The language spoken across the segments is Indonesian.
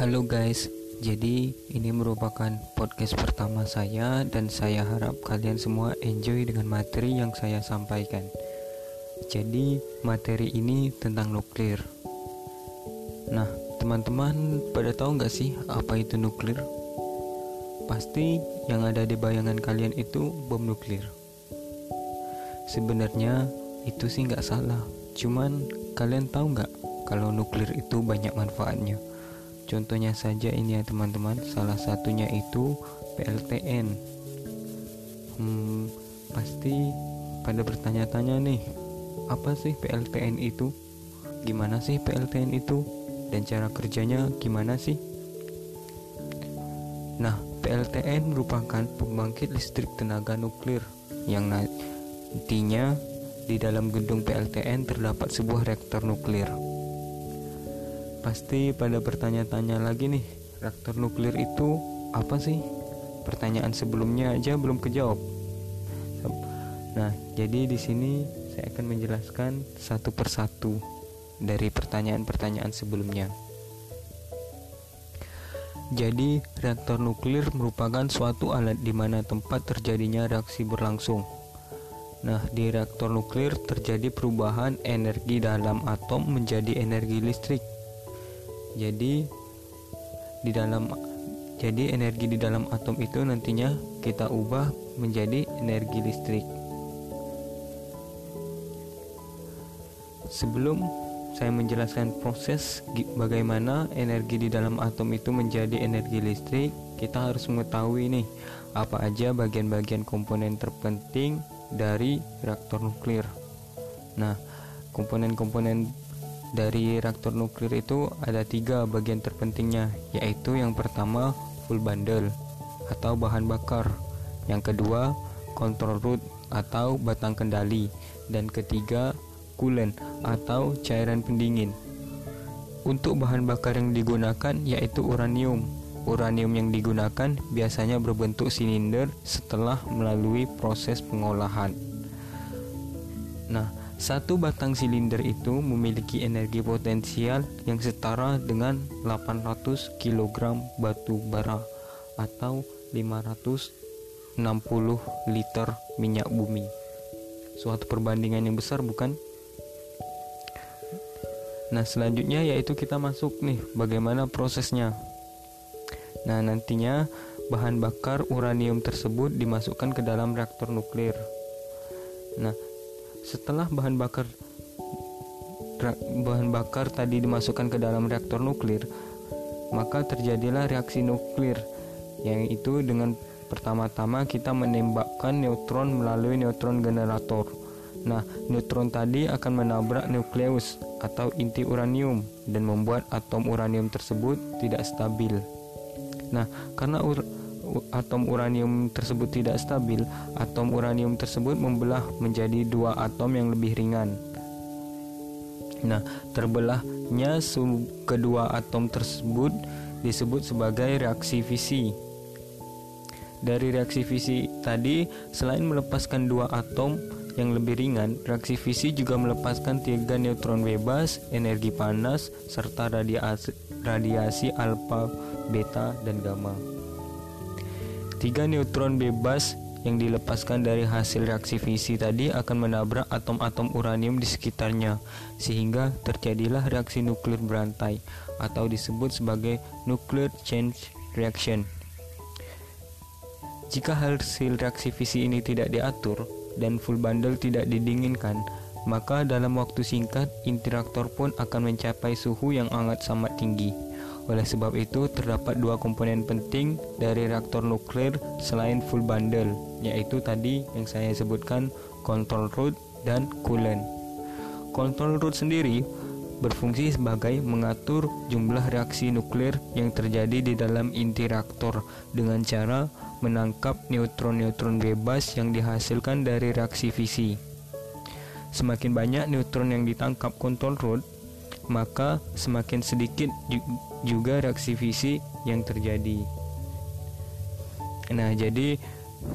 Halo guys, jadi ini merupakan podcast pertama saya dan saya harap kalian semua enjoy dengan materi yang saya sampaikan. Jadi materi ini tentang nuklir. Nah, teman-teman pada tahu nggak sih apa itu nuklir? Pasti yang ada di bayangan kalian itu bom nuklir. Sebenarnya itu sih nggak salah, cuman kalian tahu nggak kalau nuklir itu banyak manfaatnya? Contohnya saja ini ya teman-teman, salah satunya itu PLTN. Hmm, pasti pada bertanya-tanya nih, apa sih PLTN itu? Gimana sih PLTN itu? Dan cara kerjanya gimana sih? Nah, PLTN merupakan pembangkit listrik tenaga nuklir yang nantinya di dalam gedung PLTN terdapat sebuah reaktor nuklir. Pasti pada bertanya-tanya lagi nih, reaktor nuklir itu apa sih? Pertanyaan sebelumnya aja belum kejawab. Nah, jadi di sini saya akan menjelaskan satu persatu dari pertanyaan-pertanyaan sebelumnya. Jadi, reaktor nuklir merupakan suatu alat di mana tempat terjadinya reaksi berlangsung. Nah, di reaktor nuklir terjadi perubahan energi dalam atom menjadi energi listrik jadi di dalam jadi energi di dalam atom itu nantinya kita ubah menjadi energi listrik. Sebelum saya menjelaskan proses bagaimana energi di dalam atom itu menjadi energi listrik, kita harus mengetahui nih apa aja bagian-bagian komponen terpenting dari reaktor nuklir. Nah, komponen-komponen dari reaktor nuklir itu ada tiga bagian terpentingnya, yaitu yang pertama full bundle atau bahan bakar, yang kedua control root atau batang kendali, dan ketiga coolant atau cairan pendingin. Untuk bahan bakar yang digunakan yaitu uranium. Uranium yang digunakan biasanya berbentuk silinder setelah melalui proses pengolahan. Nah, satu batang silinder itu memiliki energi potensial yang setara dengan 800 kg batu bara atau 560 liter minyak bumi. Suatu perbandingan yang besar bukan? Nah, selanjutnya yaitu kita masuk nih bagaimana prosesnya. Nah, nantinya bahan bakar uranium tersebut dimasukkan ke dalam reaktor nuklir. Nah, setelah bahan bakar bahan bakar tadi dimasukkan ke dalam reaktor nuklir, maka terjadilah reaksi nuklir yang itu dengan pertama-tama kita menembakkan neutron melalui neutron generator. Nah, neutron tadi akan menabrak nukleus atau inti uranium dan membuat atom uranium tersebut tidak stabil. Nah, karena ur atom uranium tersebut tidak stabil, atom uranium tersebut membelah menjadi dua atom yang lebih ringan. Nah, terbelahnya kedua atom tersebut disebut sebagai reaksi fisi. Dari reaksi fisi tadi, selain melepaskan dua atom yang lebih ringan, reaksi fisi juga melepaskan tiga neutron bebas, energi panas, serta radiasi, radiasi alfa, beta, dan gamma. Tiga neutron bebas yang dilepaskan dari hasil reaksi fisi tadi akan menabrak atom-atom uranium di sekitarnya sehingga terjadilah reaksi nuklir berantai atau disebut sebagai nuclear chain reaction. Jika hasil reaksi fisi ini tidak diatur dan full bundle tidak didinginkan, maka dalam waktu singkat inti reaktor pun akan mencapai suhu yang sangat sangat tinggi. Oleh sebab itu, terdapat dua komponen penting dari reaktor nuklir selain full bundle, yaitu tadi yang saya sebutkan control root dan coolant. Control root sendiri berfungsi sebagai mengatur jumlah reaksi nuklir yang terjadi di dalam inti reaktor dengan cara menangkap neutron-neutron bebas yang dihasilkan dari reaksi fisi. Semakin banyak neutron yang ditangkap control root, maka semakin sedikit juga reaksi visi yang terjadi. Nah, jadi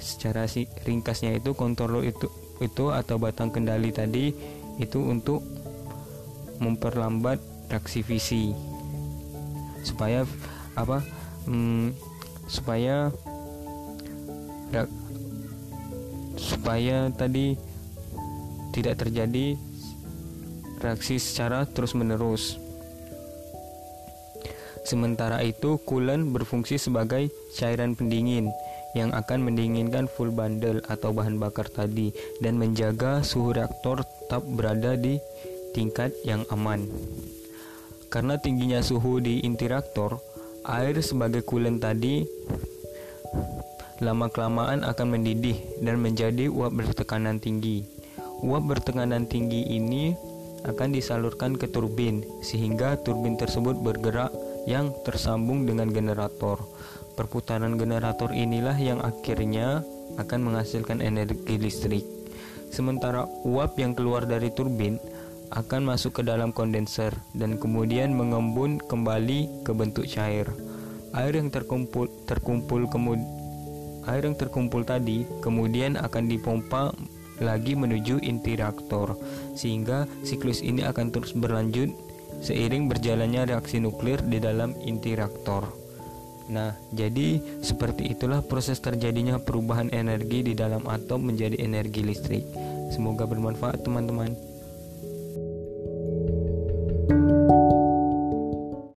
secara ringkasnya itu kontrol itu itu atau batang kendali tadi itu untuk memperlambat reaksi visi supaya apa hmm, supaya supaya tadi tidak terjadi reaksi secara terus-menerus. Sementara itu, coolant berfungsi sebagai cairan pendingin yang akan mendinginkan full bundle atau bahan bakar tadi dan menjaga suhu reaktor tetap berada di tingkat yang aman. Karena tingginya suhu di inti reaktor, air sebagai coolant tadi lama-kelamaan akan mendidih dan menjadi uap bertekanan tinggi. Uap bertekanan tinggi ini akan disalurkan ke turbin sehingga turbin tersebut bergerak yang tersambung dengan generator. Perputaran generator inilah yang akhirnya akan menghasilkan energi listrik. Sementara uap yang keluar dari turbin akan masuk ke dalam kondenser dan kemudian mengembun kembali ke bentuk cair. Air yang terkumpul terkumpul kemudian air yang terkumpul tadi kemudian akan dipompa lagi menuju inti reaktor sehingga siklus ini akan terus berlanjut seiring berjalannya reaksi nuklir di dalam inti reaktor. Nah, jadi seperti itulah proses terjadinya perubahan energi di dalam atom menjadi energi listrik. Semoga bermanfaat, teman-teman.